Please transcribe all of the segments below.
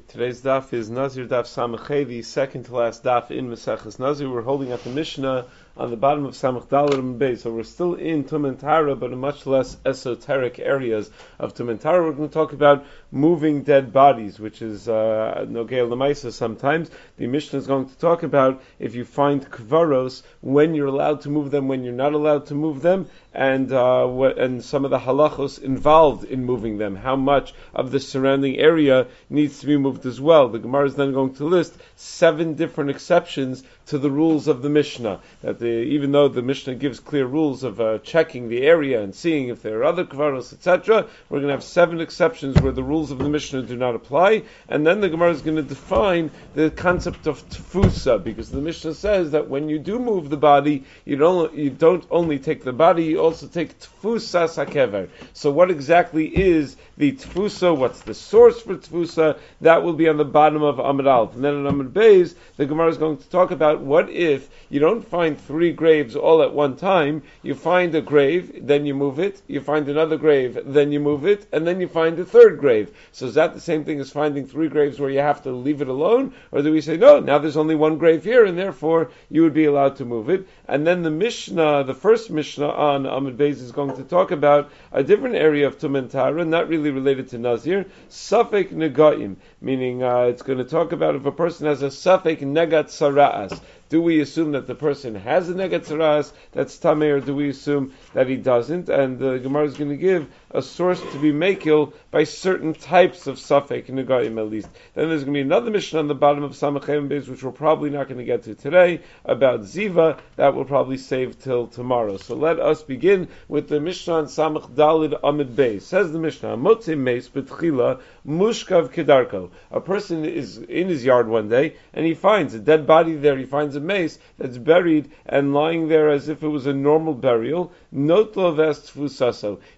Today's daf is Nazir Daf Samachay, the second to last daf in Maseches Nazir. We're holding at the Mishnah on the bottom of Samach Dalar Bay. So we're still in Tumantara, but in much less esoteric areas of Tumantara. We're going to talk about moving dead bodies, which is uh, Nogel Lamaisa sometimes. The Mishnah is going to talk about if you find kvaros, when you're allowed to move them, when you're not allowed to move them, and uh, what, and some of the halachos involved in moving them. How much of the surrounding area needs to be moved as well. The Gemara is then going to list seven different exceptions to the rules of the Mishnah. That the, even though the Mishnah gives clear rules of uh, checking the area and seeing if there are other kvaros, etc., we're going to have seven exceptions where the rules of the Mishnah do not apply. And then the Gemara is going to define the concept of tfusa, because the Mishnah says that when you do move the body, you don't, you don't only take the body, also take tfusa sakever. So what exactly is the tfusa? What's the source for tfusa? That will be on the bottom of Amud Aleph. And then in Amud Beis, the Gemara is going to talk about what if you don't find three graves all at one time, you find a grave, then you move it, you find another grave, then you move it, and then you find a third grave. So is that the same thing as finding three graves where you have to leave it alone? Or do we say, no, now there's only one grave here, and therefore you would be allowed to move it? And then the Mishnah, the first Mishnah on Amud Beis is going to talk about a different area of Tumantara, not really related to Nazir, Safek Negaim, meaning uh, it's going to talk about if a person has a Safek Negat Sara'as. Do we assume that the person has a negatzaras that's tamei, or do we assume that he doesn't? And the Gemara is going to give a source to be makil by certain types of suffix negaim at least. Then there's going to be another Mishnah on the bottom of Samachem Beis, which we're probably not going to get to today about ziva. That we'll probably save till tomorrow. So let us begin with the Mishnah on Samach Dalid Amid Beis. Says the Mishnah, Motzim Meis Betchila Mushkav Kedarko. A person is in his yard one day and he finds a dead body there. He finds a mace that's buried and lying there as if it was a normal burial. Notlo vest.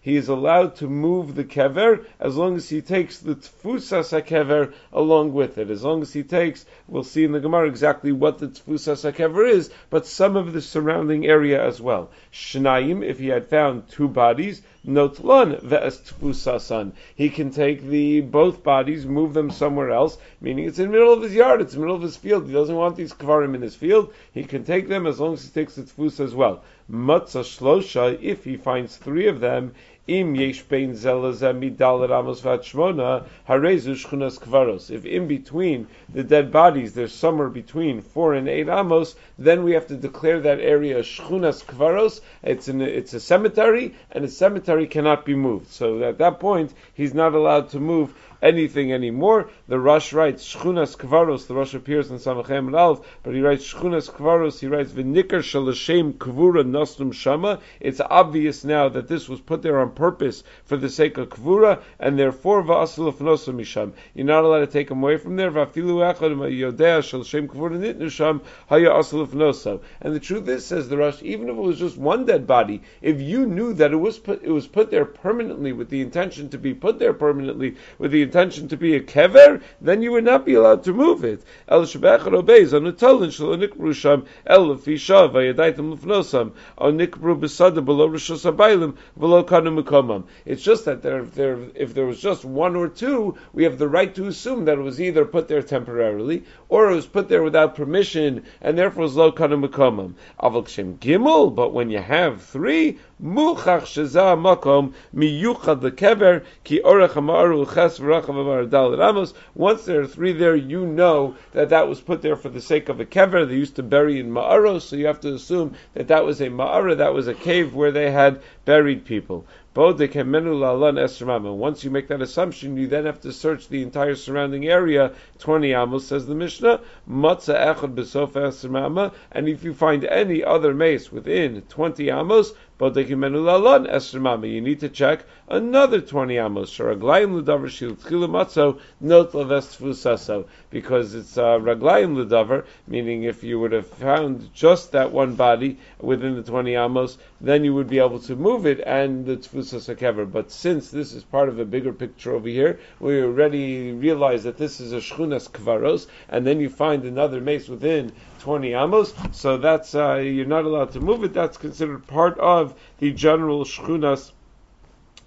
He is allowed to move the kever as long as he takes the tfusas kever along with it. As long as he takes, we'll see in the Gemara exactly what the tfusas kever is, but some of the surrounding area as well. Shnayim, if he had found two bodies, notlon ve'est He can take the both bodies, move them somewhere else, meaning it's in the middle of his yard, it's in the middle of his field. He doesn't want these kvarim in his field. He can take them as long as he takes the tfus as well. Matzah shlosha, if he finds three of them, im yesh bein midal ramos v'atshmona harezu shchunas kvaros. If in between the dead bodies there's somewhere between four and eight amos, then we have to declare that area shchunas kvaros. It's an, it's a cemetery, and a cemetery cannot be moved. So at that point, he's not allowed to move anything anymore. The Rush writes Shchunas Kvaros. The Rush appears in Samachem and Alf, but he writes Shchunas Kvaros. He writes V'nikar Shalashem Kvura Nostrum Shama. It's obvious now that this was put there on purpose for the sake of Kvura, and therefore Va'asil Nosum Misham. You're not allowed to take him away from there. Va'afilu Echad Yodea Shalashem Kvura Nitnu Sham Haya Asil Noso. And the truth is, says the Rush, even if it was just one dead body, if you knew that it was put, it was put there permanently with the intention to be put there permanently with the intention to be a kever, then you would not be allowed to move it. El shebechar obeys on utalin shel nikru sham el lefisha vayadaitim lefnosam on nikru besada below rishos habaylim below kanu mekomam. It's just that there, there, if there was just one or two, we have the right to assume that it was either put there temporarily or it was put there without permission, and therefore was lo kanu mekomam. Avol gimel, but when you have three, muchach shezah makom miyuchad lekever ki orach hamaru ches once there are three there, you know that that was put there for the sake of a kever. They used to bury in ma'aros, so you have to assume that that was a ma'ara, that was a cave where they had buried people. Once you make that assumption, you then have to search the entire surrounding area. Twenty amos says the Mishnah. And if you find any other mace within twenty amos, you need to check another 20 amos. Because it's uh, raglayim ludavar, meaning if you would have found just that one body within the 20 amos, then you would be able to move it and the tfusas hakever. But since this is part of a bigger picture over here, we already realize that this is a shchunas kvaros, and then you find another mace within 20 amos, so that's, uh, you're not allowed to move it, that's considered part of the general shchunas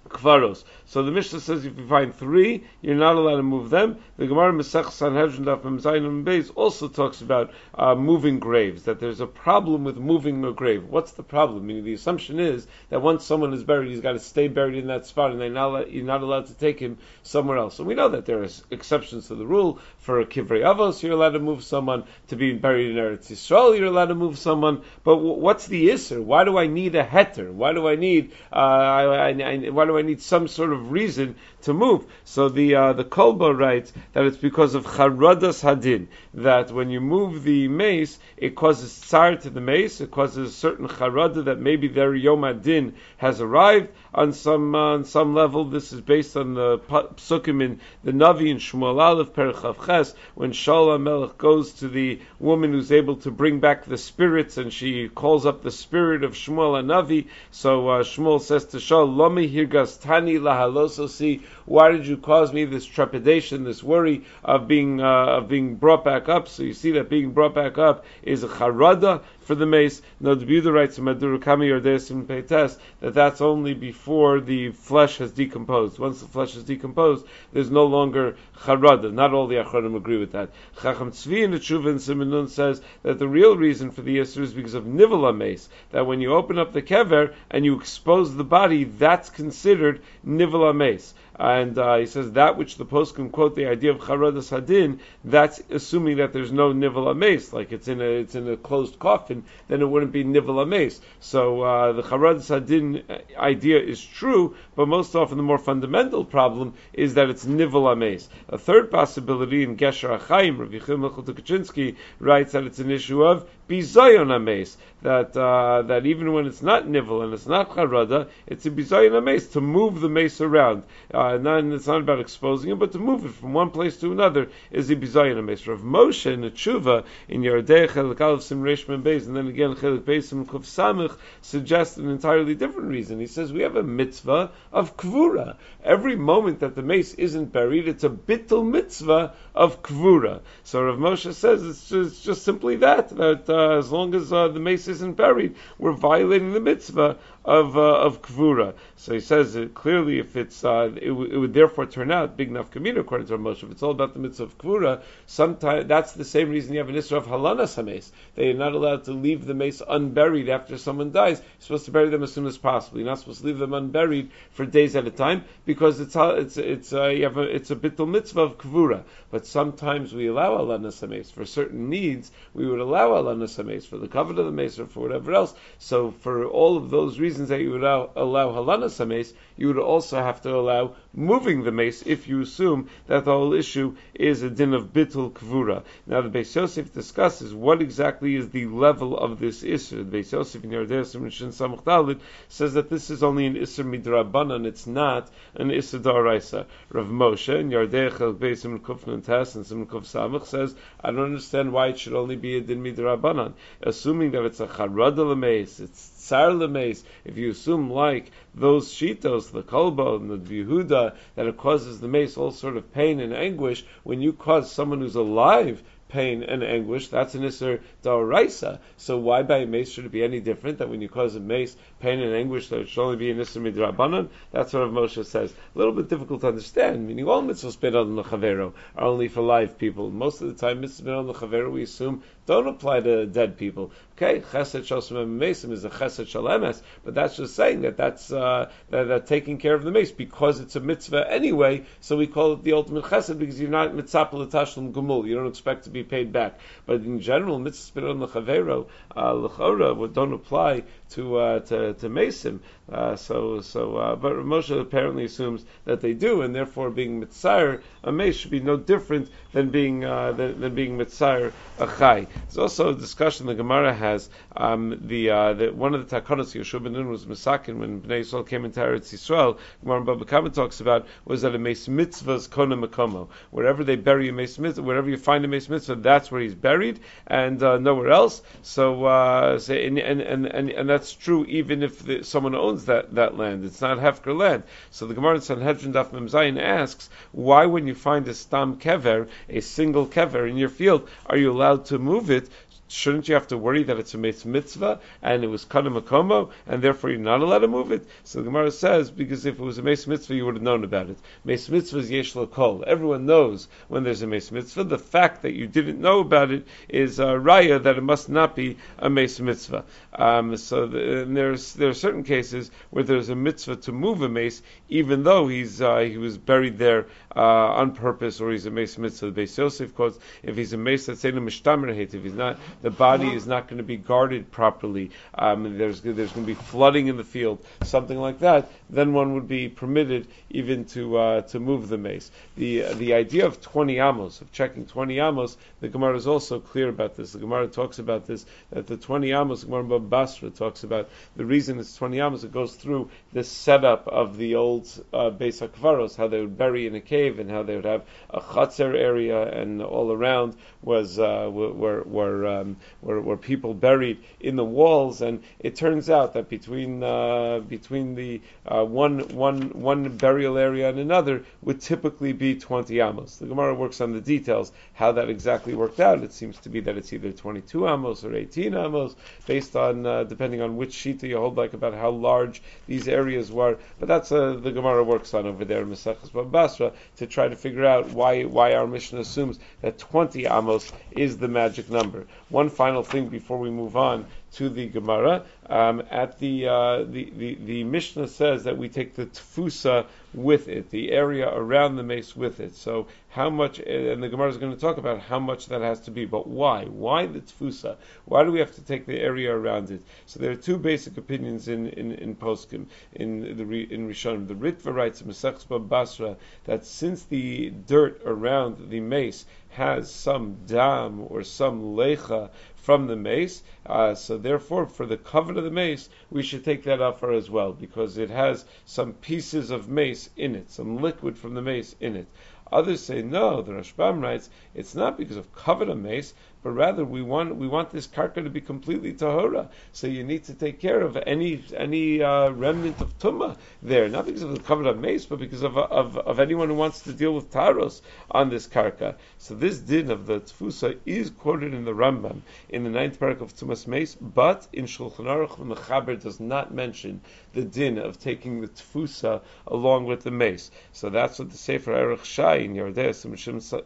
kvaros. So the Mishnah says if you find three, you're not allowed to move them. The Gemara Mesech Sanhedrin Daf Memzayin Beis also talks about uh, moving graves, that there's a problem with moving a grave. What's the problem? Meaning the assumption is that once someone is buried, he's got to stay buried in that spot, and not, you're not allowed to take him somewhere else. And we know that there are exceptions to the rule. For a Kivrei Avos, you're allowed to move someone. To be buried in Eretz Yisrael, you're allowed to move someone. But w- what's the isser? Why do I need a heter? Why do I need uh, I, I, I, why do I need some sort of reason to move? So the uh, the Kolba writes that it's because of charadas hadin that when you move the mace, it causes tsar to the mace. It causes a certain charada that maybe their yom adin has arrived on some uh, on some level. This is based on the psukim in the Navi and Shmuel Aleph Perichav Ches when Shaul Melech goes to the woman who's able to bring back the spirits and she calls up the spirit of Shmuel Navi. So uh, Shmuel says to Shaul, "Lomi hirgas tani lahalososi." Why did you cause me this trepidation, this worry of being uh, of being brought back up? So you see that being brought back up is a charada for the mace. Noda BiYehuda writes in Madurukami or Desim Peites that that's only before the flesh has decomposed. Once the flesh is decomposed, there's no longer charada. Not all the achronim agree with that. Chacham Tzvi in the Tshuva Simonun says that the real reason for the Yisr is because of nivala mace. That when you open up the kever and you expose the body, that's considered nivala mace. And uh, he says that which the post can quote the idea of charadas hadin, that's assuming that there's no nivel mace, like it's in a it's in a closed coffin, then it wouldn't be nivel mace. So uh, the charadas hadin idea is true, but most often the more fundamental problem is that it's nivel mace. A third possibility in Gesher HaChaim, Rabbi Chimel writes that it's an issue of bizayon ames. That uh, that even when it's not nivel and it's not charada, it's a bizayon ames to move the mace around. Uh, not, it's not about exposing it, but to move it from one place to another is a bizayon ames. Rav Moshe in the tshuva in Yerdei Chelik Aleph Sim Reshman Beis, and then again Chelik Beis Kuf Samich suggests an entirely different reason. He says we have a mitzvah of kvura. Every moment that the mace isn't buried, it's a bittul mitzvah of kvura. So Rav Moshe says it's just, it's just simply that that. Uh, as long as uh, the mace isn't buried, we're violating the mitzvah of uh, of kvura. So he says that clearly, if it's uh, it, w- it, would therefore turn out big enough community according to Moshe. If it's all about the mitzvah of kvura, sometimes that's the same reason you have an issue of halana mace. They are not allowed to leave the mace unburied after someone dies. You're supposed to bury them as soon as possible. You're not supposed to leave them unburied for days at a time because it's it's it's uh, you have a, it's a bittul mitzvah of kvura. But sometimes we allow halana mace for certain needs. We would allow halana mace for the cover of the mace or for whatever else. So for all of those reasons reasons that you would allow, allow halana mace, you would also have to allow moving the mace if you assume that the whole issue is a din of bitul kvura. Now the Beis Yosef discusses what exactly is the level of this issue. The Beis Yosef in Dalid says that this is only an isser midrabanan, it's not an isser daraisa. Rav Moshe in Yerdei Chel Beisim Kufnan Tes and Sim Kuf Samach says, I don't understand why it should only be a din midrabanan, assuming that it's a charad mace, it's tsar lemes, if you assume like those shitos, the kolba and the Yehuda, that it causes the mace all sort of pain and anguish, when you cause someone who's alive pain and anguish, that's an Isser Daraisa. So why by a mace should it be any different that when you cause a mace pain and anguish that it should only be an Isser Midrabanan? That's what Moshe says. A little bit difficult to understand, meaning all mitzvahs ben on the are only for live people. Most of the time mitzvahs ben on the we assume don't apply to dead people. Okay, chesed shosem mesim is a chesed shalemes, but that's just saying that that's uh, that, that, taking care of the mace because it's a mitzvah anyway. So we call it the ultimate chesed because you're not mitzapel tashlum gumul. You don't expect to be paid back. But in general, mitzvah on lechavero uh, lechora don't apply to uh, to to mesim. Uh, so so, uh, but Moshe apparently assumes that they do, and therefore being mitzayir a mace should be no different than being uh, than, than being mitzayir a chai. There's also a discussion the Gemara has. Um, the, uh, the, one of the takanos Yeshua ben Nun was misakin when Bnei Yisrael came into Eretz Yisrael. Gemara Baba Kama talks about was that a mace mitzvah's kona makomo. Wherever they bury a mace mitzvah, wherever you find a mace mitzvah, that's where he's buried, and uh, nowhere else. So, uh, so and, and, and, and, and that's true even if the, someone owns that, that land. It's not hefker land. So the Gemara in Sanhedrin Daf Mem Zayin asks, why when you find a stam kever, a single kever in your field, are you allowed to move it shouldn't you have to worry that it's a mitzvah and it was kana makomo and therefore you're not allowed to move it? So the Gemara says because if it was a mace mitzvah, you would have known about it. Mace mitzvah is yesh kol. Everyone knows when there's a mace mitzvah. The fact that you didn't know about it is a raya that it must not be a mace mitzvah. Um, so the, there's there are certain cases where there's a mitzvah to move a mace, even though he's uh, he was buried there uh, on purpose, or he's a mace mitzvah. The Beis Yosef quotes if he's a mace that's saying a mishtamer if he's not, the body is not going to be guarded properly. Um, there's there's going to be flooding in the field, something like that. Then one would be permitted even to uh, to move the mace. The uh, the idea of 20 amos, of checking 20 amos, the Gemara is also clear about this. The Gemara talks about this that the 20 amos, Gemara Basra talks about the reason it's 20 amos. It goes through the setup of the old uh, Beis Hakvaros, how they would bury in a cave and how they would have a chatzar area and all around was uh, were were, um, were, were people buried in the walls. And it turns out that between uh, between the uh, one one one burial area and another would typically be 20 amos. The Gemara works on the details how that exactly worked out. It seems to be that it's either 22 amos or 18 amos, based on uh, depending on which shita you hold, like about how large these areas were. But that's uh, the Gemara works on over there in Maseches Basra to try to figure out why why our Mishnah assumes that 20 amos is the magic number. Final thing before we move on to the Gemara. Um, at the, uh, the, the the Mishnah says that we take the tfusa with it, the area around the mace with it. So how much? And the Gemara is going to talk about how much that has to be. But why? Why the tfusa? Why do we have to take the area around it? So there are two basic opinions in in, in poskim in the in Rishonim. The Ritva writes in Masechus Basra that since the dirt around the mace has some dam or some lecha from the mace. Uh, so therefore, for the cover of the mace, we should take that offer as well because it has some pieces of mace in it, some liquid from the mace in it. Others say no. The Rashbam writes it's not because of covered mace, but rather we want we want this karka to be completely tahora. So you need to take care of any any uh, remnant of tumma there, not because of the covered of mace, but because of, of, of anyone who wants to deal with taros on this karka. So this din of the tfusa is quoted in the Rambam in the ninth parak of Tumas Mace, but in Shulchan Aruch the Mechaber does not mention the din of taking the tfusa along with the mace. So that's what the Sefer Erech Shai in Yordeh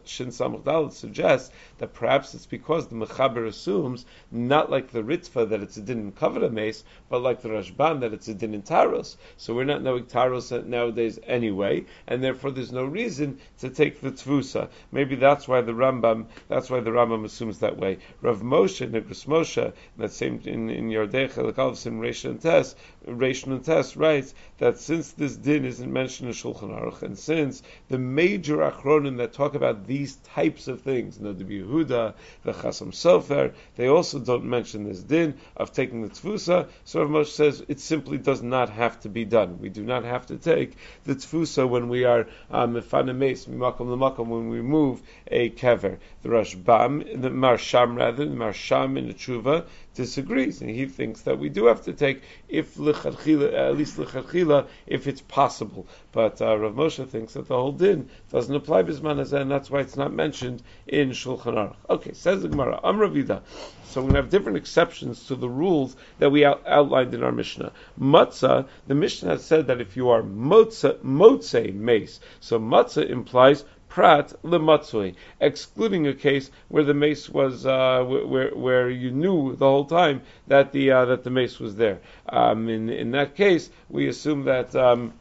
Shin Samach suggests that perhaps it's because because the Mechaber assumes, not like the Ritva that it's a din in Kavra mace, but like the Rashbam that it's a din in Taros. So we're not knowing Taros nowadays anyway, and therefore there's no reason to take the Tvusa. Maybe that's why the Rambam, that's why the Rambam assumes that way. Rav Moshe, Igros Moshe, that same in, in Yordei Chelakavs in Reish and Tes, Reish and Tes writes that since this din isn't mentioned in Shulchan Aruch, and since the major Achronim that talk about these types of things, you know, the Yehuda, the Chasam Sofer, they also don't mention this din of taking the tfusa. So Rav Moshe says it simply does not have to be done. We do not have to take the tfusa when we are mefana um, meis mimakom lemakom when we move a kever. The Rashbam, the Marsham rather, the Marsham in the Tshuva disagrees, and he thinks that we do have to take if at least lichatchila, if it's possible. But uh, Rav Moshe thinks that the whole din doesn't apply bisman and that's why it's not mentioned in Shulchan Aruch. Okay, says the Gemara, Amravida. So we're going to have different exceptions to the rules that we out- outlined in our Mishnah. Matzah, the Mishnah has said that if you are motze, motze mace, so matzah implies prat lematzui, excluding a case where the mace was uh, where where you knew the whole time that the uh, that the mace was there. Um, in in that case, we assume that. Um,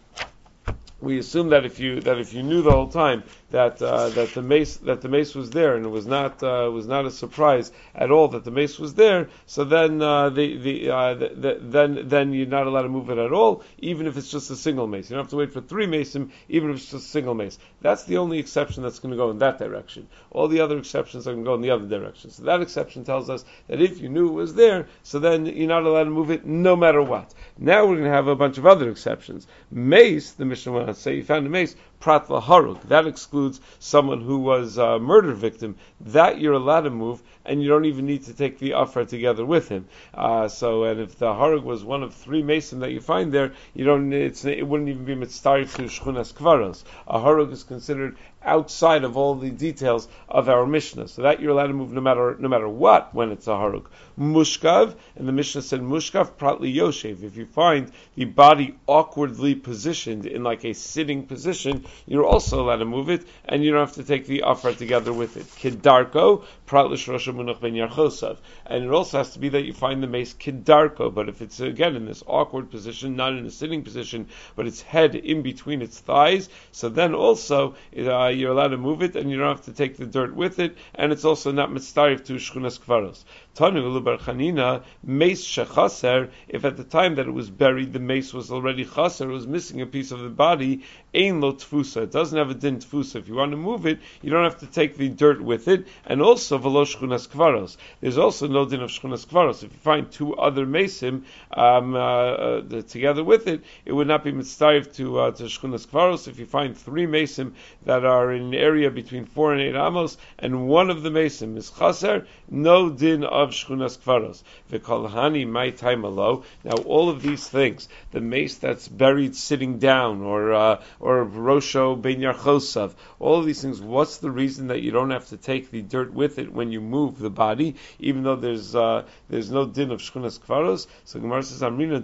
we assume that if you that if you knew the whole time that uh, that the mace that the mace was there and it was not uh, was not a surprise at all that the mace was there, so then uh, the the, uh, the, the, then then you're not allowed to move it at all, even if it's just a single mace. You don't have to wait for three mason, even if it's just a single mace. That's the only exception that's going to go in that direction. All the other exceptions are going to go in the other direction. So that exception tells us that if you knew it was there, so then you're not allowed to move it no matter what. Now we're going to have a bunch of other exceptions. Mace, the Mishnah wants to say, you found a mace, prat laharuk. That excludes someone who was a murder victim. That you're allowed to move, and you don't even need to take the offer together with him. Uh, so, and if the harug was one of three mason that you find there, you don't. it wouldn't even be mitzvah to shchunas kvaros. A harug is considered outside of all the details of our Mishnah. So that you're allowed to move no matter no matter what when it's a haruk. Mushkav, and the Mishnah said mushkav pratli yoshev. If you find the body awkwardly positioned in like a sitting position, you're also allowed to move it, and you don't have to take the offer together with it. Kidarko pratlish rosh munach ben yarchosav, and it also has to be that you find the mace kidarko. But if it's again in this awkward position, not in a sitting position, but its head in between its thighs, so then also uh, you're allowed to move it, and you don't have to take the dirt with it, and it's also not mitzvah to shchunas kvaros. Tanu Bar Chanina, mace shechaser, if at the time that it was buried, the mace was already chaser, it was missing a piece of the body, ein lo tfusa. It doesn't have a din tfusa. If you want to move it, you don't have to take the dirt with it, and also velo shchunas kvaros. There's also no din of shchunas kvaros. If you find two other maceim um, uh, uh, together with it, it would not be mitzvah to uh, to shchunas kvaros. If you find three maceim that are in an area between four and eight amos, and one of the maceim is chaser, no din of of Shchunas Kvaros. V'kolhani my time alo. Now all of these things, the mace that's buried sitting down, or uh, or Rosho Ben Yarchosav, all of these things. What's the reason that you don't have to take the dirt with it when you move the body, even though there's uh, there's no din of Shchunas Kvaros? So Gemara says Amrina.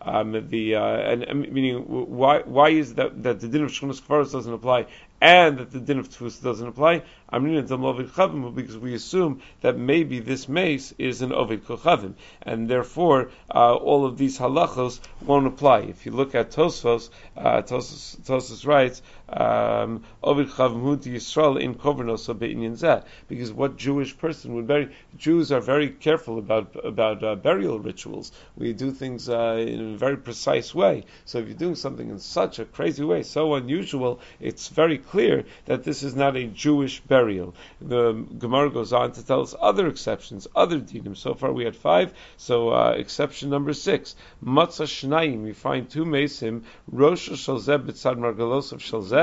Um, the uh, and meaning why why is that that the din of Shchunas Kvaros doesn't apply and that the din of tefus doesn't apply, I'm reading a Dumlovikhavim because we assume that maybe this mace is an ovid kochavim, and therefore uh, all of these halachos won't apply. If you look at Tosfos, uh, Tosfos, Tosfos writes, um, Yisrael in kovernos because what Jewish person would bury? Jews are very careful about about uh, burial rituals. We do things uh, in a very precise way. So if you're doing something in such a crazy way, so unusual, it's very clear that this is not a Jewish burial. The Gemara goes on to tell us other exceptions, other dinim. So far we had five. So uh, exception number six, matzah shnayim. We find two mesim, rosh shalzeh b'tzad margalos of shalzeh,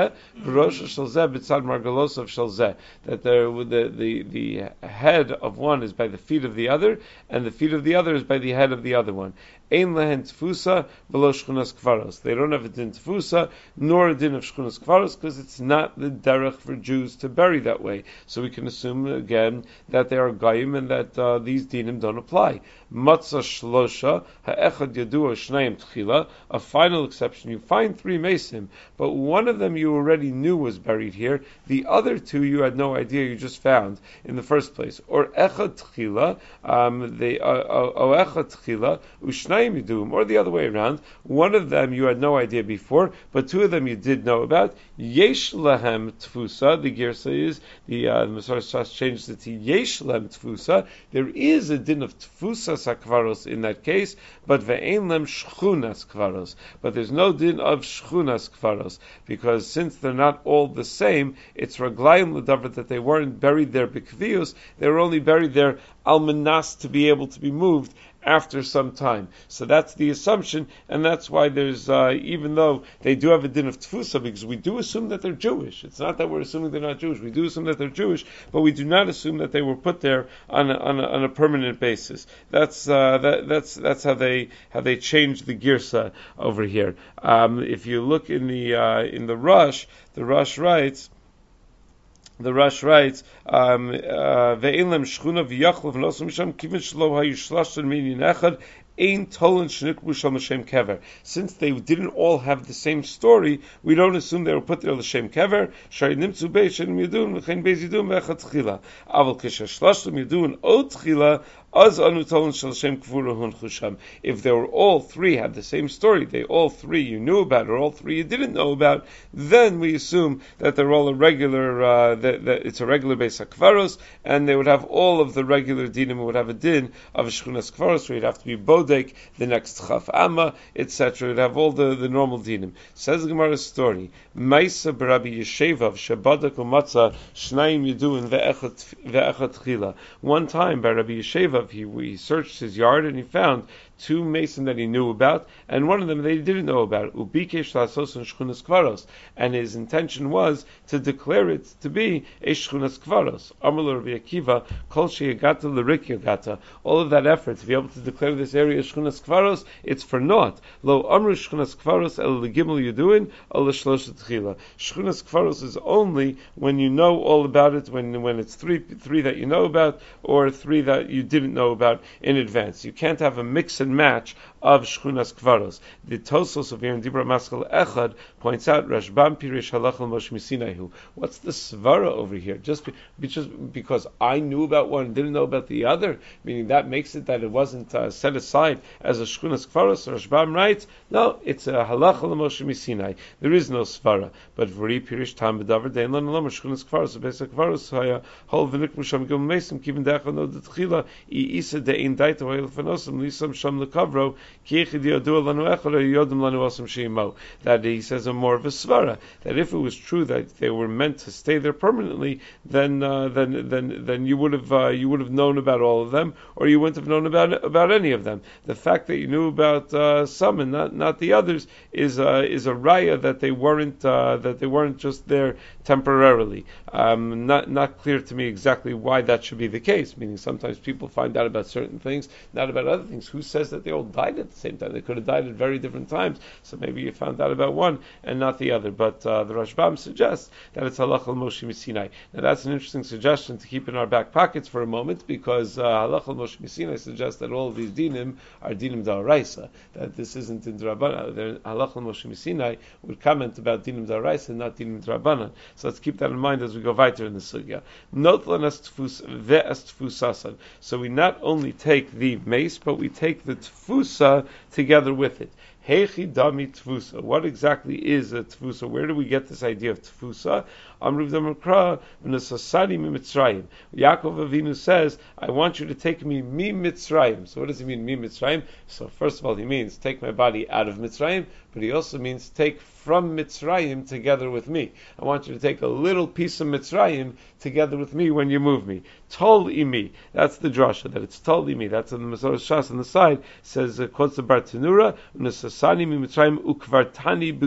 That the, the the head of one is by the feet of the other, and the feet of the other is by the head of the other one. Ein lehen tfusa below kvaros. They don't have a din tfusa nor a din of shchunas kvaros because it's not the derech for Jews to bury that way. So we can assume again that they are goyim and that uh, these dinim don't apply. Matzah shlosha ha'echad yadua shnayim tchila. A final exception: you find three mesim, but one of them you already knew was buried here. The other two you had no idea you just found in the first place. Or echad tchila, um, they uh, uh, echad tchila ushnayim or the other way around. One of them you had no idea before, but two of them you did know about. Yesh lahem tfusa. The girsa is the uh, the Masorah changes it to yesh lahem tfusa. There is a din of tfusa sakvaros in that case, but ve'en lem shchunas kvaros. But there's no din of shchunas kvaros because since they're not all the same, it's raglayim ledavar that they weren't buried there bikvius. They were only buried there almanas to be able to be moved after some time. So that's the assumption, and that's why there's, uh, even though they do have a din of tfusa, because we do assume that they're Jewish. It's not that we're assuming they're not Jewish. We do assume that they're Jewish, but we do not assume that they were put there on a, on a, on a permanent basis. That's uh, that, that's that's how they how they changed the girsa over here. Um, if you look in the uh, in the Rush, the Rush writes the Rush writes, um, uh, "Ve'elim shchuna v'yachlov kivin echad. Since they didn't all have the same story, we don't assume they were put there L'Shem Kever. Shari Nimtzu if they were all three had the same story, they all three you knew about, or all three you didn't know about, then we assume that they're all a regular, uh, that, that, it's a regular base of akvaros, and they would have all of the regular dinim would have a din of shchunas kvaros, where you'd have to be bodek, the next chaf amma, etc. You'd have all the, the normal dinim. Says the Gemara's story, Maisa b'Rabbi Yeshevav shabadak u'matzah shnayim yidun ve'echat chila. One time by Rabbi Yeshevav, he, he searched his yard and he found two mason that he knew about, and one of them that he didn't know about. Ubikesh and shchunas kvaros, and his intention was to declare it to be a shchunas kvaros. Rabbi Akiva, kol sheyagata All of that effort to be able to declare this area shchunas kvaros, it's for naught. Lo amru shchunas kvaros el legimel yuduin el tchila. Shchunas kvaros is only when you know all about it, when when it's three three that you know about, or three that you didn't know about in advance. You can't have a mix and match of Shchunas Kvaros. The Tosos of Yerim Dibra Maskal Echad points out Rashbam Pirish Halachal Moshe. What's the svara over here? Just, be, just because I knew about one and didn't know about the other, meaning that makes it that it wasn't uh, set aside as a Shchunas Kvaros. Rashbam writes, no, it's a Halachal Moshe Misinai. There is no svara. But V'ri Pirish Tam B'davar Dein Lan Alam Shchunas Kvaros Besa Kvaros Haya Hol V'nik Musham Gil Mesim Kivin Decha No Detchila I Isa Dein Daita Hoyel Fanosam Lisam Sham Lekavro that he says a more of a svara that if it was true that they were meant to stay there permanently, then uh, then then then you would have uh, you would have known about all of them, or you wouldn't have known about about any of them. The fact that you knew about uh, some and not not the others is uh, is a raya that they weren't uh, that they weren't just there temporarily. Um, not not clear to me exactly why that should be the case. Meaning sometimes people find out about certain things, not about other things. Who says that they all died at the same time? They could have died at very different times. So maybe you found out about one and not the other. But uh, the Rashbam suggests that it's halach al Moshe Sinai. Now that's an interesting suggestion to keep in our back pockets for a moment because uh, halach al Moshe Sinai suggests that all of these dinim are dinim da'araisa. That this isn't in Drabana. Halach al Moshe Sinai would comment about dinim da'araisa, not dinim Drabanan. So let's keep that in mind as we go weiter in the sugya. So we not only take the mace, but we take the tfusa together with it. Hechi dami tfusa. What exactly is a tfusa? Where do we get this idea of tfusa? Amruv Damakra v'nasasani mi Mitzrayim. Yaakov Avinu says, "I want you to take me mi Mitzrayim." So what does he mean mi Mitzrayim? So first of all, he means take my body out of Mitzrayim, but he also means take from Mitzrayim together with me. I want you to take a little piece of Mitzrayim together with me when you move me. Tol imi. That's the drasha, that it's tol imi. That's in the Masorah Shas on the side, says, uh, quotes the Bartenura, Nasasani mi Mitzrayim ukvartani.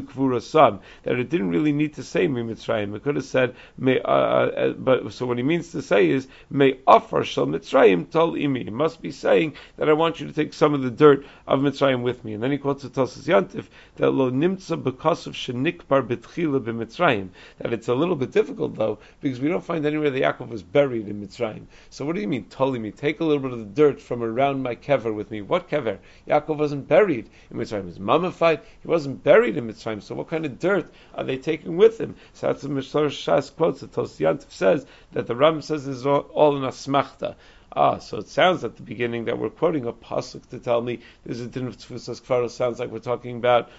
That it didn't really need to say mi Mitzrayim. It could have said, may, uh, uh, but, so what he means to say is, may offer shal Mitzrayim tol imi. He must be saying that I want you to take some of the dirt of Mitzrayim with me. And then he quotes the Tosas Yantif, that lo nimtza b'kasav shenikbar b'tchila b'Mitzrayim. That it's a little bit difficult though, because we don't find anywhere that Yaakov was buried in Mitzrayim. So what do you mean, Tolimi? Take a little bit of the dirt from around my kever with me. What kever? Yaakov wasn't buried in Mitzrayim. He was mummified. He wasn't buried in Mitzrayim. So what kind of dirt are they taking with him? So that's the Shas quotes. The Tosyantiv says that the Ram says is all, all in a smachta. Ah, so it sounds at the beginning that we're quoting a pasuk to tell me this is din of tfusas kfaros. Sounds like we're talking about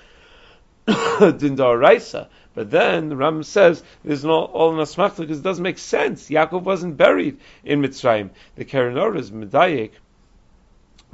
din Raisa. But then the Ram says there's no all in asmachta because it doesn't make sense. Yaakov wasn't buried in Mitzrayim. The Keren is medayik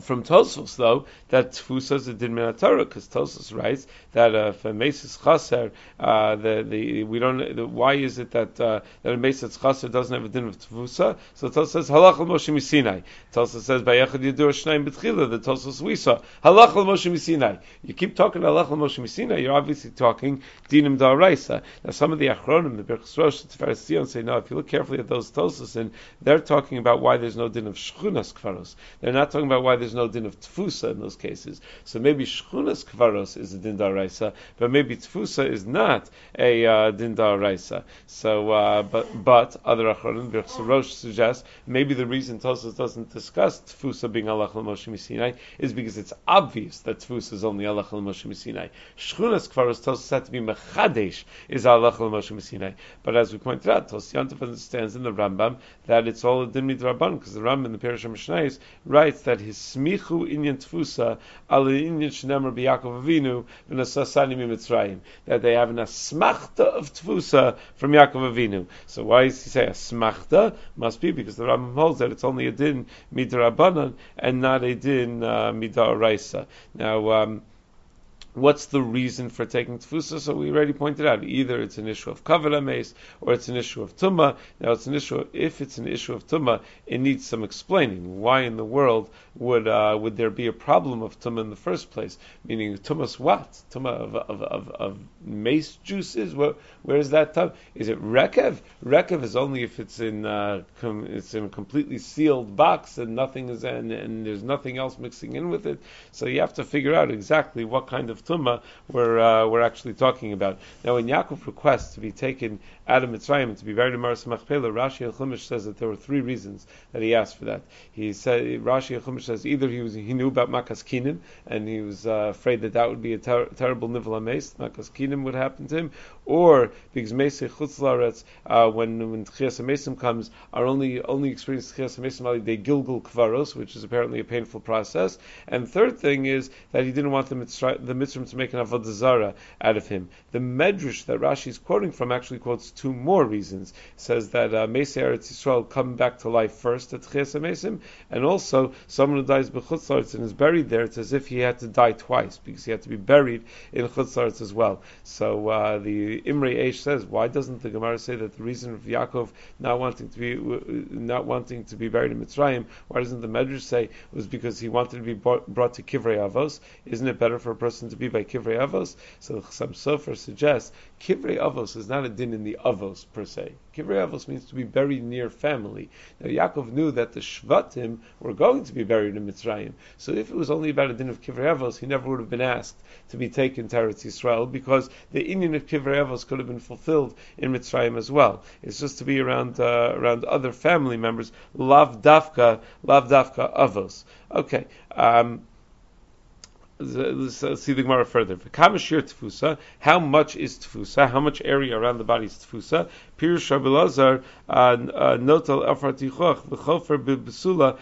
from Tosos, though, that Tfusa is a din Torah, because Tosos writes that uh, if a Mesis Chaser, uh, the, the, we don't, the, why is it that, uh, that a Mesis Chaser doesn't have a din of Tfusa? So Tosos says, Halach Moshe Misinai. Tosos says, Bayechad Yidur Shnaim B'tchila, the Tosos we saw. Halach Moshe Misinai. You keep talking Halach Moshe Misinai, you're obviously talking Dinim Da'araisa. Now some of the Achronim, the Berchus Rosh, the Tiferes say, no, if you look carefully at those Tosos, and they're talking about why there's no din of Shchunas Kfaros. They're not talking about why there's no din of Tfusa in those cases. So maybe Shchunas Kvaros is a din daraisa, but maybe Tfusa is not a uh, din daraisa. So, uh, but but other achronim, Rosh suggests maybe the reason Tosos doesn't discuss Tfusa being Allah Moshe Sinai is because it's obvious that Tfusa is only Allah Moshe Sinai. Shchunas Kvaros Tosos had to be Mechadesh is Allah Moshe Sinai. But as we pointed out, Tos Yantef understands in the Rambam that it's all a din midraban because the Rambam in the Parish of Mishnayos writes that his smichu inyan tfusa al inyan b'Yakov Avinu v'nasasani mitzrayim that they have an asmachta of tfusa from Yaakov Avinu. So why does he say asmachta? Must be because the Rambam holds that it's only a din midrabanan and not a din uh, midaraisa. Now. Um, What's the reason for taking tfusa? So we already pointed out either it's an issue of kavod mace or it's an issue of tumma. Now it's an issue. If it's an issue of tumma, it needs some explaining. Why in the world would uh, would there be a problem of tumma in the first place? Meaning tummas what? Tumma of, of, of, of mace juices? Where, where is that tum? Is it rekev? Rekev is only if it's in uh, com- it's in a completely sealed box and nothing is in, and there's nothing else mixing in with it. So you have to figure out exactly what kind of Tuma we're, uh, we're actually talking about. Now, when Yaakov requests to be taken out of Mitzrayim to be buried in Maras Machpelah, Rashi al Chumash says that there were three reasons that he asked for that. He said Rashi al Chumash says either he was he knew about Makas Kinim and he was uh, afraid that that would be a ter- terrible nivel mace, Makas Kinim would happen to him, or because Mesei Chutz uh, when when Tchias Mesim comes, are only only experience Tchias Mesim they Gilgul Kvaros, which is apparently a painful process. And third thing is that he didn't want the mitzvah, the mitzvah to make an avodah zara out of him. The medrash that Rashi is quoting from actually quotes two more reasons. It says that uh, Mesei Eretz Yisrael come back to life first at Mesim, and also someone who dies b'Chutz and is buried there, it's as if he had to die twice because he had to be buried in Chutz as well. So uh, the Imre Eish says, why doesn't the Gemara say that the reason of Yaakov not wanting to be not wanting to be buried in Mitzrayim, why doesn't the Medrash say it was because he wanted to be brought to Kivrei Avos? Isn't it better for a person to be by Kivrei Avos? So some Sofer suggests Kivrei Avos is not a din in the Avos per se. Kivrei Avos means to be buried near family. Now Yaakov knew that the Shvatim were going to be buried in Mitzrayim. So if it was only about a din of Kivrei Avos, he never would have been asked to be taken to Eretz Yisrael because the Indian of Kivrei Avos could have been fulfilled in Mitzrayim as well. It's just to be around uh, around other family members. Lav dafka, lav dafka avos. Okay. Um, let's see the Gemara further. How much is tfusa? How much area around the body is tfusa? Pirush Rabbi Lazar uh, uh, v'chofer b'besula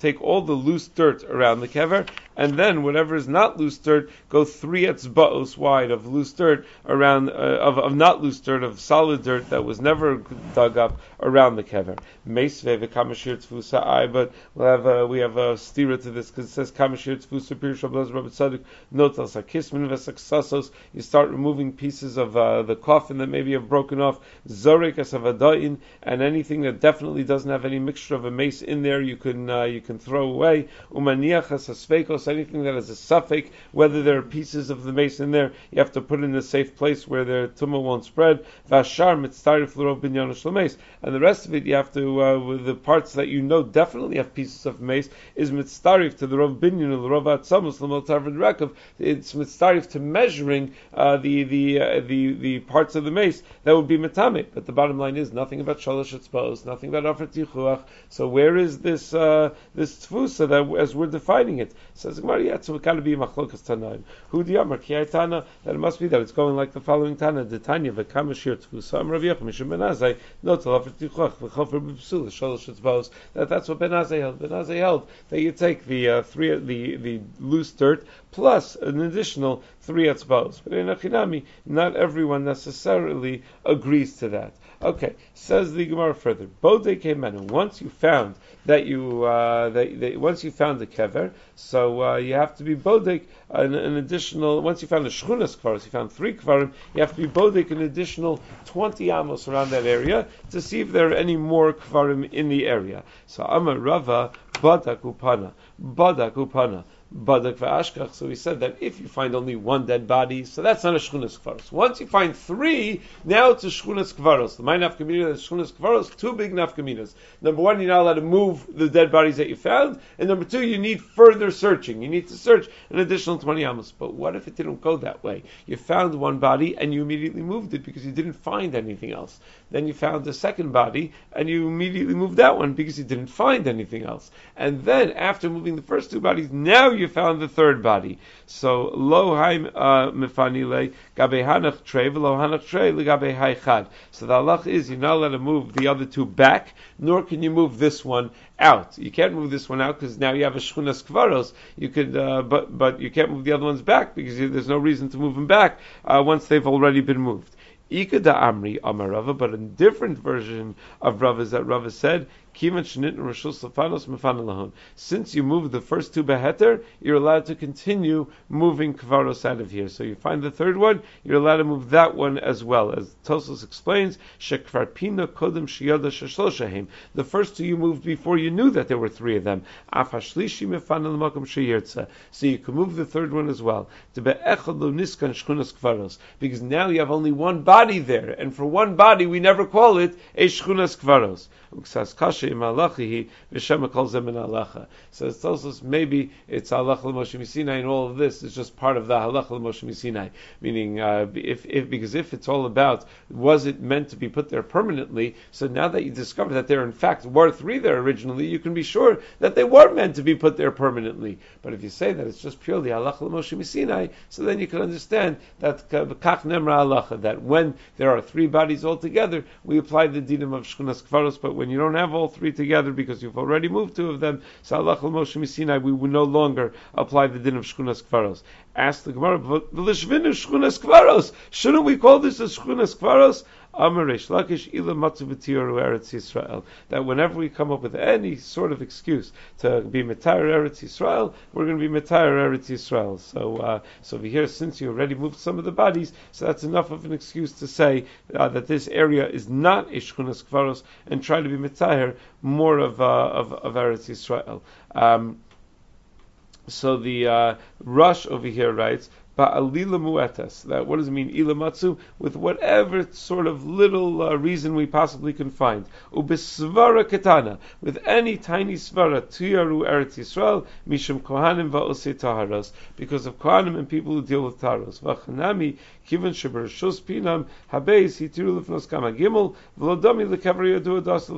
Take all the loose dirt around the kever, and then whatever is not loose dirt, go three etzbaos wide of loose dirt around uh, of, of not loose dirt of solid dirt that was never dug up around the kever. Meisve v'kamashir but we'll have a, we have a stira to this because it says kamashir tfusa pirush Rabbi Rabbi Tzadok notal sakismin v'saksasos. You start removing pieces of uh, the coffin that maybe have broken off zorik asavadain, and anything that definitely doesn't have any mixture of a mace in there, you can uh, you can throw away. Umaniach asasvekos, anything that has a suffix, whether there are pieces of the mace in there, you have to put in a safe place where the tumah won't spread. Vashar mitzarif l'rov binyan mace, and the rest of it you have to uh, with the parts that you know definitely have pieces of mace is mitzarif to the rov binyan l'rov atzamus l'motar v'rekav. It's mitzarif to measuring uh, the the uh, the the parts of the mace that would be mitzarif but the bottom line is nothing about shalosh etzbos, nothing about afar tichuach. So where is this uh, this tfusa that as we're defining it? Says Gemara, yeah, so it got to be machlokas tanaim. Who Hu diyamar tana that it must be that it's going like the following tana: the tanya v'kamashir tfusa am Rav Yechim mishum benazai no to afar tichuach v'chofer b'psul shalosh etzbos. That that's what benazai held. Benazai held that you take the uh, three the the loose dirt plus an additional three etzbos. But in Achinami, not everyone necessarily agrees to that. Okay, says the Gemara further. Bode kemen. Once you found that you uh, that, that, once you found the kever, so uh, you have to be bodek an, an, additional. Once you found the shchunas kvaros, you found three kvarim. You have to be bodek an additional twenty amos around that area to see if there are any more kvarim in the area. So Amar Rava badak upana badak upana. Badak v'ashkach. So we said that if you find only one dead body, so that's not a shchunas kvaros. Once you find three, now it's a shchunas kvaros. The mind nafkamina is shchunas kvaros, two big nafkaminas. Number one, you're not allowed to move the dead bodies that you found, and number two, you need further searching. You need to search an additional 20 amos. But what if it didn't go that way? You found one body and you immediately moved it because you didn't find anything else. Then you found the second body and you immediately moved that one because you didn't find anything else. And then after moving the first two bodies, now you found the third body. So lo haim uh, mefanile gabe hanach trei v'lo hanach trei legabe haychad. So the halach is you're not allowed to move the other two back, nor can you move this one out. You can't move this one out because now you have a shchunas kvaros. You could, uh, but but you can't move the other ones back because you, there's no reason to move them back uh, once they've already been moved. Ika da Amri Amar Rava, but a different version of Rava is that Rava said, since you moved the first two beheter, you're allowed to continue moving kvaros out of here. So you find the third one, you're allowed to move that one as well. As Tosos explains, The first two you moved before you knew that there were three of them. So you can move the third one as well. Because now you have only one body there, and for one body we never call it a shchunas kvaros. Halachihi v'shema calls them halacha. So it tells us maybe it's halacha l'moshe misinai, and all of this is just part of the halacha l'moshe misinai. Meaning, uh, if, if because if it's all about was it meant to be put there permanently, so now that you discover that there in fact were three there originally, you can be sure that they were meant to be put there permanently. But if you say that it's just purely halacha l'moshe misinai, so then you can understand that kach nemra halacha that when there are three bodies altogether, we apply the dinim of shchunas kvaros, but when you don't have all three together because you've already moved two of them, Salach al Moshe Sinai, we would no longer apply the din of Shchunas Kvaros. Ask the Gemara, Shchunas Kvaros, shouldn't we call this a Shchunas Kvaros? That whenever we come up with any sort of excuse to be Matar Eretz Yisrael, we're going to be Matar Eretz Yisrael. So, uh, so over here, since you already moved some of the bodies, so that's enough of an excuse to say uh, that this area is not a Ishkunas Kvaros and try to be Matar more of, uh, of, of Eretz Yisrael. Um, so the uh, Rosh over here writes, ba'alila muetas. That what does it mean? Ilamatsu with whatever sort of little uh, reason we possibly can find. Ubisvara ketana with any tiny svara tuyaru eretz Yisrael mishum kohanim va'osei taharas because of kohanim and people who deal with taharos. V'chanami kivan shebershus pinam habeis hitiru lefnos kama gimel v'lodami lekever yadu adas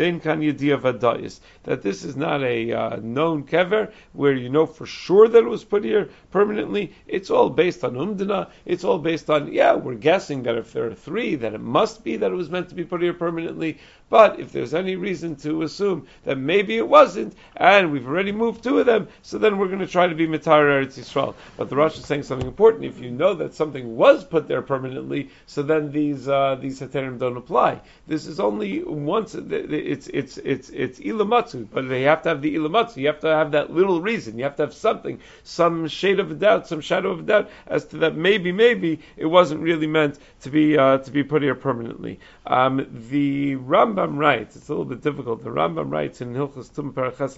dein kan. That this is not a uh, known kever where you know for sure that it was put here permanently. It's all based on umdana. It's all based on, yeah, we're guessing that if there are three, that it must be that it was meant to be put here permanently. But if there's any reason to assume that maybe it wasn't, and we've already moved two of them, so then we're going to try to be Mitar Eretz Yisrael. But the Rosh is saying something important. If you know that something was put there permanently, so then these uh, these heterim don't apply. This is only once. It's it's it's it's ilamatzu, but they have to have the ilamatzu. You have to have that little reason. You have to have something, some shade of a doubt, some shadow of a doubt as to that maybe maybe it wasn't really meant to be uh, to be put here permanently. Um, the Rambam writes, it's a little bit difficult. The Rambam writes in Hilchas Tum Paraches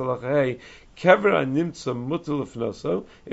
If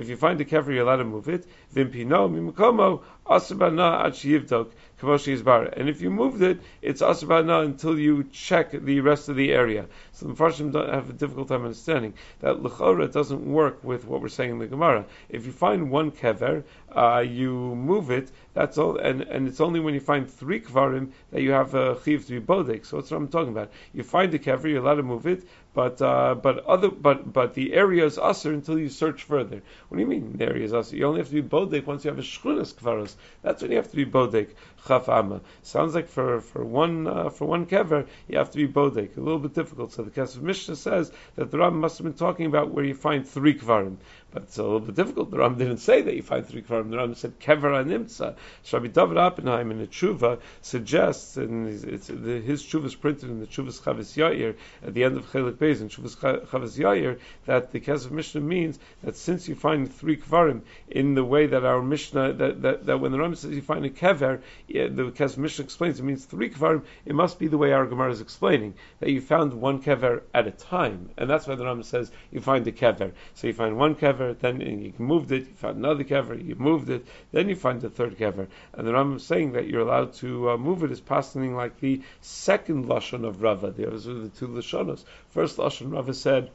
you find a kever, you're allowed to move it. Vimpino mimukomo asabana ad sheyivdok kavoshi izbar. And if you moved it, it's asabana until you check the rest of the area. So the Mepharshim have a difficult time understanding that lechora doesn't work with what we're saying in the Gemara. If you find one kever, uh, you move it. That's all, and, and it's only when you find three kvarim that you have a chiv to be bodek. So that's what I'm talking about. You find the kever, you're allowed to move it, but uh, but other but but the area is usher until you search further. What do you mean the area is usher? You only have to be bodek once you have a shchunas kvaros. That's when you have to be bodek chaf Sounds like for for one uh, for one kever you have to be bodek. A little bit difficult. So the Kesef Mishnah says that the Ram must have been talking about where you find three kvarim. But it's a little bit difficult. The Ram didn't say that you find three kvarim. The Ram said kever animtza. Shabbi David Oppenheim in the Tshuva suggests, and the, his Tshuva is printed in the Tshuva's Chavis Yair at the end of Chelik Beis in Tshuva's Chavis Yair that the Kesef Mishnah means that since you find three kvarim in the way that our Mishnah that, that, that when the Ram says you find a kever, the Kesef Mishnah explains it means three kvarim. It must be the way our Gemara is explaining that you found one kever at a time, and that's why the Ram says you find a kever. So you find one kever kever, then you moved it, you found another kever, you moved it, then you find the third kever. And the Rambam is saying that you're allowed to uh, move it is passing like the second lashon of Rava. There was the two lashonos. First lashon Rava said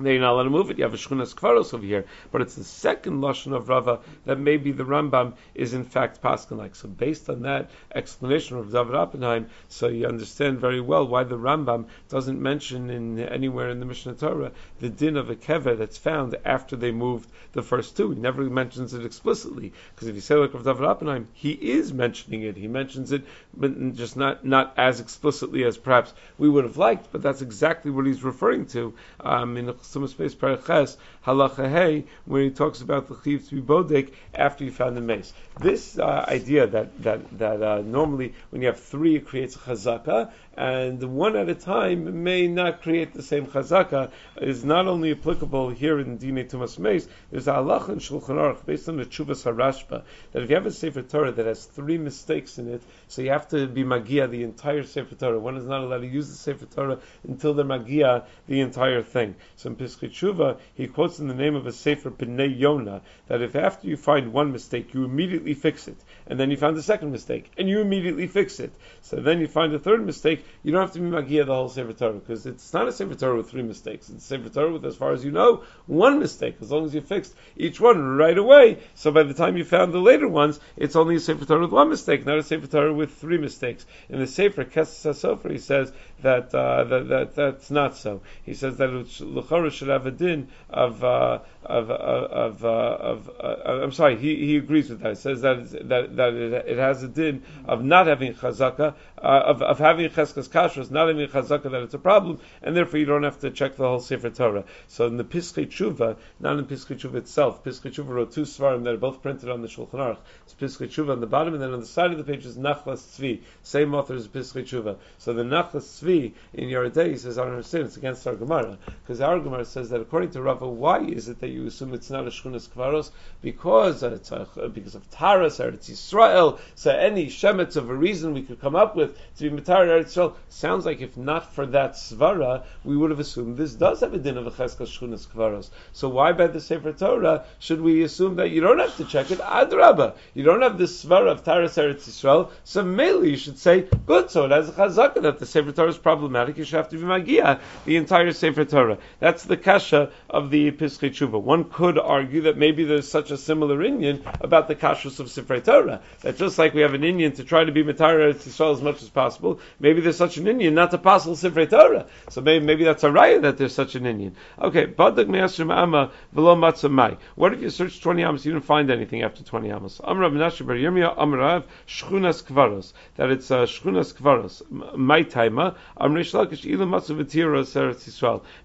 they're not allowed to move it. You have a Shchunas Kvaros over here, but it's the second lashon of Rava that maybe the Rambam is in fact paskin like. So based on that explanation of David Oppenheim, so you understand very well why the Rambam doesn't mention in anywhere in the Mishnah Torah the din of a kever that's found after they moved the first two. He never mentions it explicitly because if you say like of David Oppenheim, he is mentioning it. He mentions it, but just not not as explicitly as perhaps we would have liked. But that's exactly what he's referring to um, in Tumas Beis Paraches Halacha Hey, where he talks about the chiv to be bodek after you found the mace. This uh, idea that that that uh, normally when you have three it creates a chazaka, and one at a time may not create the same chazaka is not only applicable here in Dine Tumas Meis. There's a halacha in Shulchan Aruch based on the Chuvas Harashba that if you have a Sefer Torah that has three mistakes in it, so you have to be magia the entire Sefer Torah. One is not allowed to use the Sefer Torah until they're magia the entire thing. So in Piskei Tshuva, he quotes in the name of a Sefer B'nai Yonah that if after you find one mistake, you immediately fix it, and then you find the second mistake, and you immediately fix it. So then you find a third mistake, you don't have to be magia the whole Sefer Torah because it's not a Sefer Torah with three mistakes. It's a Sefer Torah with, as far as you know, one mistake. As long as you fixed each one right away, so by the time you found the later ones, it's only a Sefer Torah with one mistake, not a Sefer Torah with three mistakes. In the Sefer Kesses Sofer, he says that, uh, that, that that's not so. He says that Luchara should have a din of uh, of of, uh, of uh, I'm sorry, he, he agrees with that. He says that that that it, it has a din of not having chazaka, uh, of of having cheskas kashrus, not having chazaka that it's a problem, and therefore you don't have to check the whole Sefer Torah. So in the Piskei Tshuva, not in Piskei Tshuva itself, Piskei Tshuva wrote two svarim that are both printed on the Shulchan Aruch. It's Piskei Tshuva on the bottom, and then on the side of the page is Nachlas Tzvi, same author as Piskei Tshuva. So the Nachlas Tzvi in Yeridei says, I don't understand, it's against our Gemara, because our Gemara says that according to Rava, why is it that you assume it's not a Shchunas Kvaros? Because uh, because of Taras, Eretz Yisrael, so any Shemetz of a reason we could come up with to be Matar Eretz Yisrael, sounds like if not for that Svara, we would have assumed this does have a din of a Cheskas Shchunas Kvaros. So why by the Sefer Torah should we assume that you don't have to check it? Adrabah, you don't have this Svara of Taras Eretz Yisrael, so mainly you should say, good, so it has a Chazaka that the Sefer Torah is problematic, you should have to be Magia, the entire Sefer Torah. That's the Kasha of the Piskei Tshuva. One could argue that maybe there's such a similar Indian about the Kashrus of Sefer Torah, that just like we have an Indian to try to be Matar Eretz Yisrael as much as possible, maybe there's such an Indian not to passel Sefer Torah. So maybe, maybe that's a raya that there's such an Indian. Okay, Badak Me'asrim Amma V'lo Matzamai. What if you search 20 Amos, you didn't find anything after 20 Amos? Amrav Menashe Bar Yirmiyah Amrav Shchunas Kvaros. That it's uh, Shchunas Kvaros. My timer.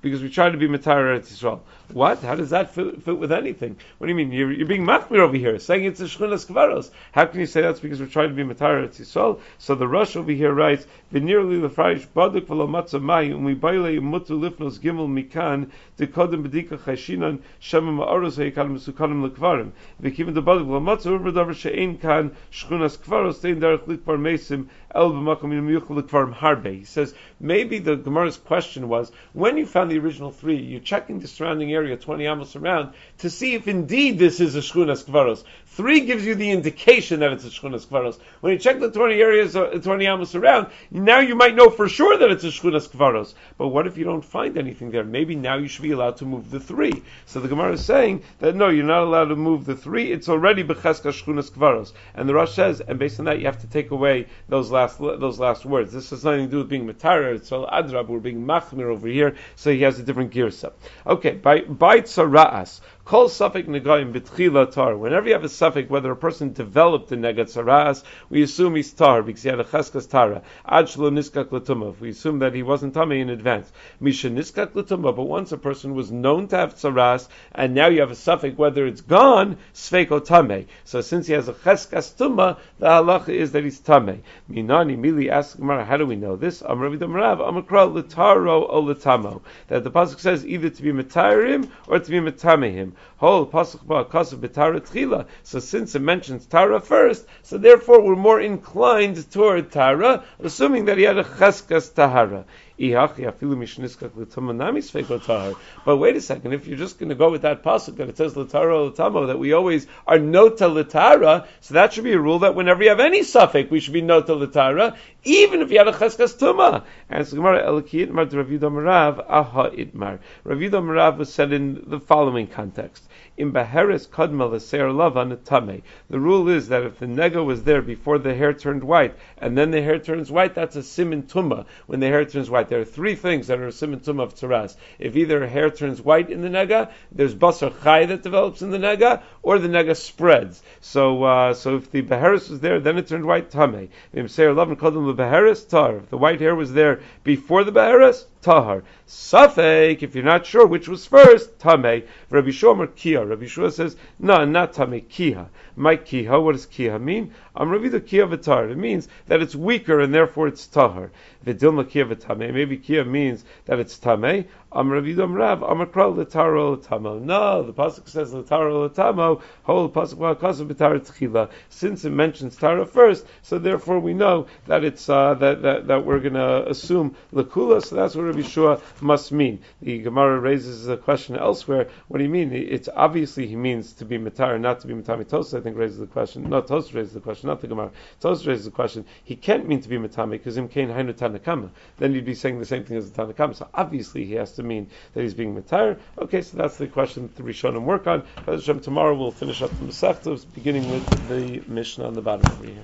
Because we try to be Matar Eretz Yisrael. What? How does that fit, fit with anything? What do you mean? You're, you're being machmir over here, saying it's a shchunas kvaros. How can you say that's because we're trying to be matar at Yisrael? So the Rosh over here writes, "V'nirli lefarish baduk v'lo matzah mai u'mibayle mutu lifnos gimel mikan dekodem bedika chashinan shemem ma'aros ha'yikanim mesukanim lekvarim v'kivin the baduk v'lo matzah u'ver she'ein kan shchunas kvaros tein derech likvar mesim el b'makom yimiyuchel lekvarim harbe." He says maybe the Gemara's question was when you found the original three, you're checking the surrounding area, 20 amos around, to see if indeed this is a Shchunas Kvaros. Three gives you the indication that it's a Shchunas Kvaros. When you check the 20 areas, uh, 20 amos around, now you might know for sure that it's a Shchunas Kvaros. But what if you don't find anything there? Maybe now you should be allowed to move the three. So the Gemara is saying that no, you're not allowed to move the three. It's already Becheska Shchunas Kvaros. And the Rosh says, and based on that, you have to take away those last those last words. This has nothing to do with being Matara. It's all Adrab. We're being Machmir over here. So he has a different gear set. Okay, by by tzara'as. Kol suffik negayim betchila tar. Whenever you have a suffix, whether a person developed a negat saras, we assume he's tar because he had a cheskas tara. Ad shlo niskak latuma. We assume that he wasn't tummy in advance. Misha niskak latuma. But once a person was known to have saras, and now you have a suffix, whether it's gone, sveiko tame. So since he has a cheskas tuma, the halacha is that he's tame. Minani mili Gemara, how do we know this? Amrav Rav Amakra litaro o litamo. That the pasuk says either to be matarim or to be matamehim. Whole pasuk ba kasav betara tchila. So since it mentions Tara first, so therefore we're more inclined toward Tara, assuming that he had a cheskas tahara. But wait a second, if you're just going to go with that pasuk that it says latara latamo that we always are nota latara, so that should be a rule that whenever you have any suffix, we should be nota latara, even if you had a cheskas tuma. And so Gemara Elokiyit Mar Rav Marav Aha Itmar. Rav Marav was said in the following context in Beheres Kadma L'Seir Lavan Tame. The rule is that if the nega was there before the hair turned white, and then the hair turns white, that's a simin tumma when the hair turns white. There are three things that are a simantum of tzaras. If either hair turns white in the nega, there's basar chai that develops in the nega, or the nega spreads. So, uh, so if the beheris was there, then it turned white tame. If the white hair was there before the beheris, tahar. Safek, if you're not sure which was first, tame. Rabbi Shomer kia. Rabbi Shua says, no, not tame, kiha. My kiha, what does kiha mean? I'm Rabbi the kiha v'tar. It means that it's weaker and therefore it's tahar. V'dilma kiha v'tame. Maybe kiha means that it's tame. I'm Rav. I'm a kral l'taro l'tamo. No, the pasuk says l'taro l'tamo. Whole pasuk v'akasu b'tar tchila. Since it mentions tara first, so therefore we know that it's uh, that, that that we're to assume lakula. So that's what Rabbi Shua must mean. The Gemara raises a question elsewhere. What do you mean? It's obviously he means to be matar, not to be. Tos, I think, raises the question. No, Tos raises the question, not the Gemara. Tos raises the question. He can't mean to be matami because him kain hainu tanakama. Then you'd be saying the same thing as the tanakama. So obviously he has to mean that he's being matar. Okay, so that's the question that the Rishonim work on. Hashem, Tomorrow we'll finish up the Masechtos, beginning with the Mishnah on the bottom over here.